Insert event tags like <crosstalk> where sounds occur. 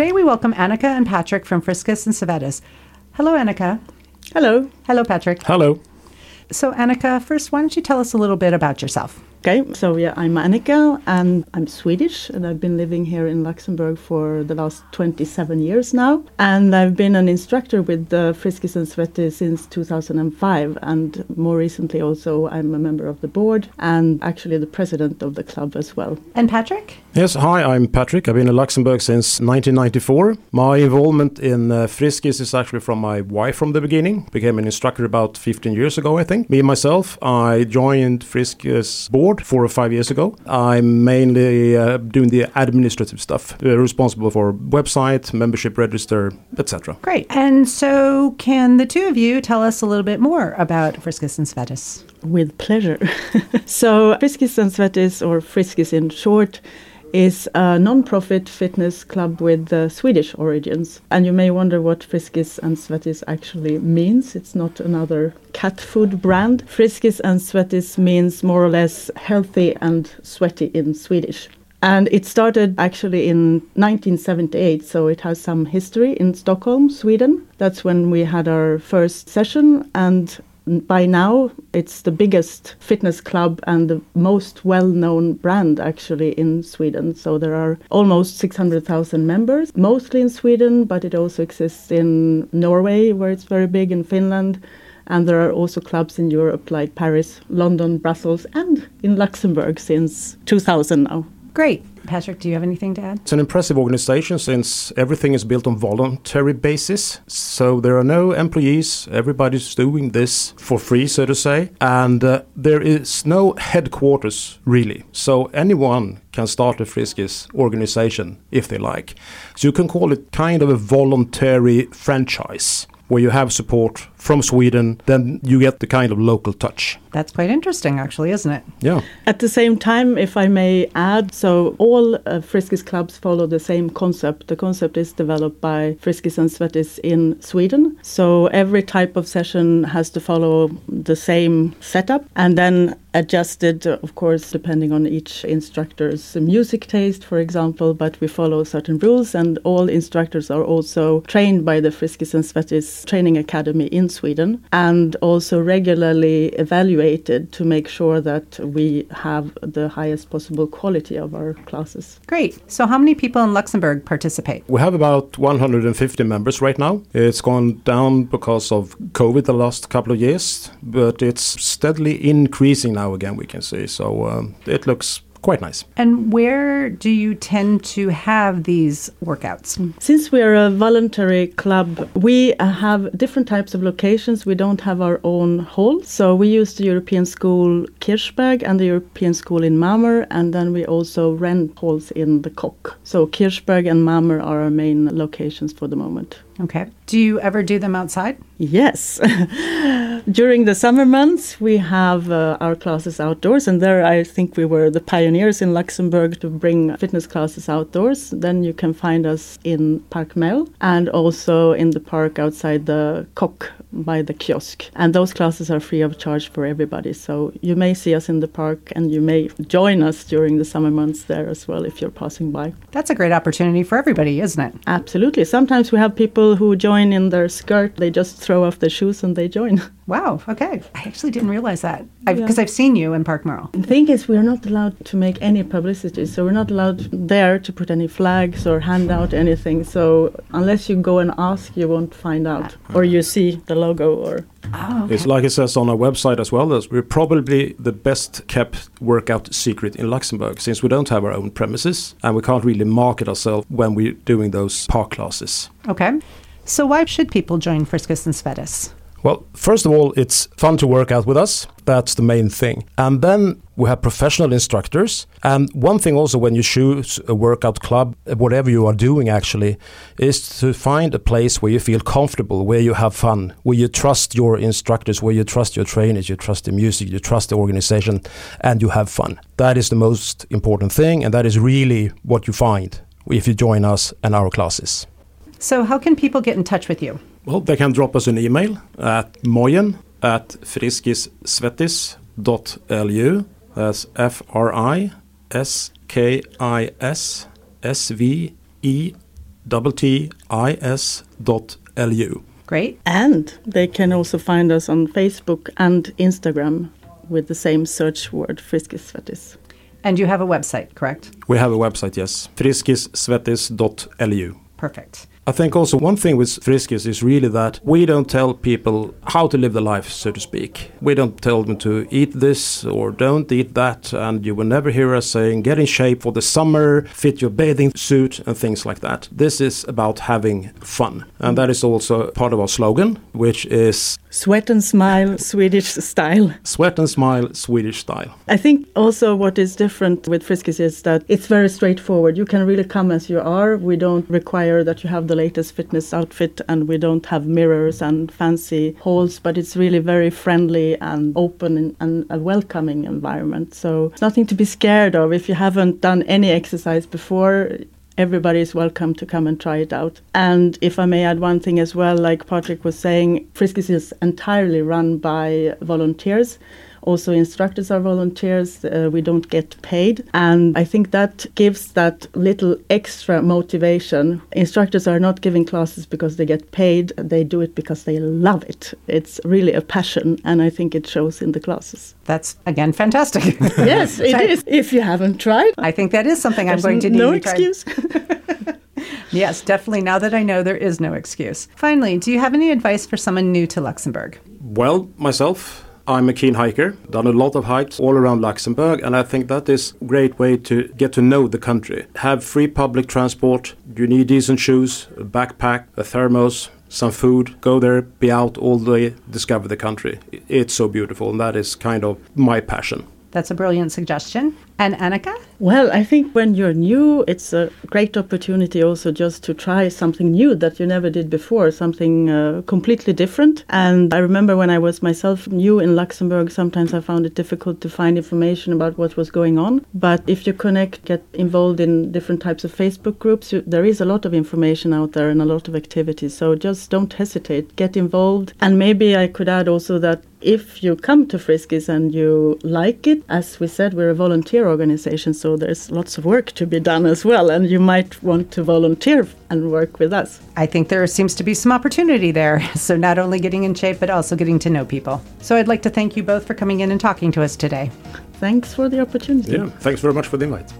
Today we welcome Annika and Patrick from Friskis and Svettis. Hello, Annika. Hello. Hello, Patrick. Hello. So, Annika, first, why don't you tell us a little bit about yourself? Okay, so yeah, I'm Annika and I'm Swedish and I've been living here in Luxembourg for the last 27 years now. And I've been an instructor with the Friskis and Svettis since 2005 and more recently also I'm a member of the board and actually the president of the club as well. And Patrick? Yes, hi, I'm Patrick. I've been in Luxembourg since 1994. My involvement in uh, Friskis is actually from my wife from the beginning. Became an instructor about 15 years ago, I think. Me and myself, I joined Friskis board board four or five years ago. I'm mainly uh, doing the administrative stuff, uh, responsible for website, membership register, etc. Great. And so, can the two of you tell us a little bit more about Friskis and Svettis? With pleasure. <laughs> so, Friskis and Svettis, or Friskis in short, is a non-profit fitness club with uh, Swedish origins. And you may wonder what Friskis and Svettis actually means. It's not another cat food brand. Friskis and Svettis means more or less healthy and sweaty in Swedish. And it started actually in 1978, so it has some history in Stockholm, Sweden. That's when we had our first session, and by now it's the biggest fitness club and the most well-known brand actually in Sweden. So there are almost 600,000 members, mostly in Sweden, but it also exists in Norway where it's very big in Finland. And there are also clubs in Europe like Paris, London, Brussels, and in Luxembourg since 2000 now. Great. Patrick, do you have anything to add? It's an impressive organization since everything is built on voluntary basis. So there are no employees. Everybody's doing this for free, so to say. And uh, there is no headquarters, really. So anyone can start a Friskis organization if they like. So you can call it kind of a voluntary franchise where you have support from Sweden, then you get the kind of local touch. That's quite interesting, actually, isn't it? Yeah. At the same time, if I may add, so all uh, Friskis clubs follow the same concept. The concept is developed by Friskis and Svettis in Sweden. So every type of session has to follow the same setup and then adjusted, of course, depending on each instructor's music taste, for example. But we follow certain rules, and all instructors are also trained by the Friskis and Svettis Training Academy in Sweden and also regularly evaluated to make sure that we have the highest possible quality of our classes. Great. So, how many people in Luxembourg participate? We have about 150 members right now. It's gone down because of COVID the last couple of years, but it's steadily increasing now again, we can see. So, um, it looks quite nice. And where do you tend to have these workouts? Since we are a voluntary club, we have different types of locations. We don't have our own hall. So we use the European School Kirchberg and the European School in Mamer, and then we also rent halls in the Coque. So Kirchberg and Mamer are our main locations for the moment. Okay. Do you ever do them outside? Yes. <laughs> During the summer months, we have uh, our classes outdoors, and there I think we were the pioneers in Luxembourg to bring fitness classes outdoors. Then you can find us in Park Merl and also in the park outside the Coque by the kiosk. And those classes are free of charge for everybody. So you may see us in the park and you may join us during the summer months there as well if you're passing by. That's a great opportunity for everybody, isn't it? Absolutely. Sometimes we have people who join in their skirt, they just throw off their shoes and they join. <laughs> Wow, okay. I actually didn't realize that because yeah. I've seen you in Park Merl. The thing is, we're not allowed to make any publicity, so we're not allowed there to put any flags or hand out anything. So unless you go and ask, you won't find out, or you see the logo or. Oh, okay. It's like it says on our website as well that we're probably the best kept workout secret in Luxembourg since we don't have our own premises and we can't really market ourselves when we're doing those park classes. Okay. So why should people join Friskis and Svettis? Well, first of all, it's fun to work out with us. That's the main thing. And then we have professional instructors. And one thing also when you choose a workout club, whatever you are doing actually, is to find a place where you feel comfortable, where you have fun, where you trust your instructors, where you trust your trainers, you trust the music, you trust the organization, and you have fun. That is the most important thing. And that is really what you find if you join us and our classes. So, how can people get in touch with you? Well, they can drop us an email at mojen at friskissvettis.lu. That's F R I S K I S S V E double T I S dot L U. Great. And they can also find us on Facebook and Instagram with the same search word, Friskisvettis. And you have a website, correct? We have a website, yes, friskissvettis.lu. Perfect. I think also one thing with Friskis is really that we don't tell people how to live the life, so to speak. We don't tell them to eat this or don't eat that, and you will never hear us saying get in shape for the summer, fit your bathing suit, and things like that. This is about having fun, and that is also part of our slogan, which is Sweat and smile, Swedish style. sweat and smile, Swedish style. I think also what is different with Friskis is that it's very straightforward. You can really come as you are. We don't require that you have the latest fitness outfit and we don't have mirrors and fancy halls, but it's really very friendly and open and, a welcoming environment. So it's nothing to be scared of. If you haven't done any exercise before, everybody is welcome to come and try it out. And if I may add one thing as well, like Patrick was saying, Friskis is entirely run by volunteers. Also, instructors are volunteers. Uh, we don't get paid. And I think that gives that little extra motivation. Instructors are not giving classes because they get paid, they do it because they love it. It's really a passion, and I think it shows in the classes. That's, again, fantastic. <laughs> yes, it is. If you haven't tried, I think that is something I'm going to need no to try. excuse. <laughs> <laughs> Yes, definitely. Now that I know there is no excuse. Finally, do you have any advice for someone new to Luxembourg? Well, myself, I'm a keen hiker, done a lot of hikes all around Luxembourg, and I think that is a great way to get to know the country. Have free public transport, you need decent shoes, a backpack, a thermos, some food, go there, be out all day, discover the country. It's so beautiful, and that is kind of my passion. That's a brilliant suggestion. And Annika? Well, I think when you're new, it's a great opportunity also just to try something new that you never did before, something uh, completely different. And I remember when I was myself new in Luxembourg, sometimes I found it difficult to find information about what was going on. But if you connect, get involved in different types of Facebook groups, you, there is a lot of information out there and a lot of activities. So just don't hesitate, get involved. And maybe I could add also that if you come to Friskis and you like it, as we said, we're a volunteer organization, so there's lots of work to be done as well, and you might want to volunteer and work with us. I think there seems to be some opportunity there. <laughs> So, not only getting in shape, but also getting to know people. So, I'd like to thank you both for coming in and talking to us today. Thanks for the opportunity. Yeah, thanks very much for the invite.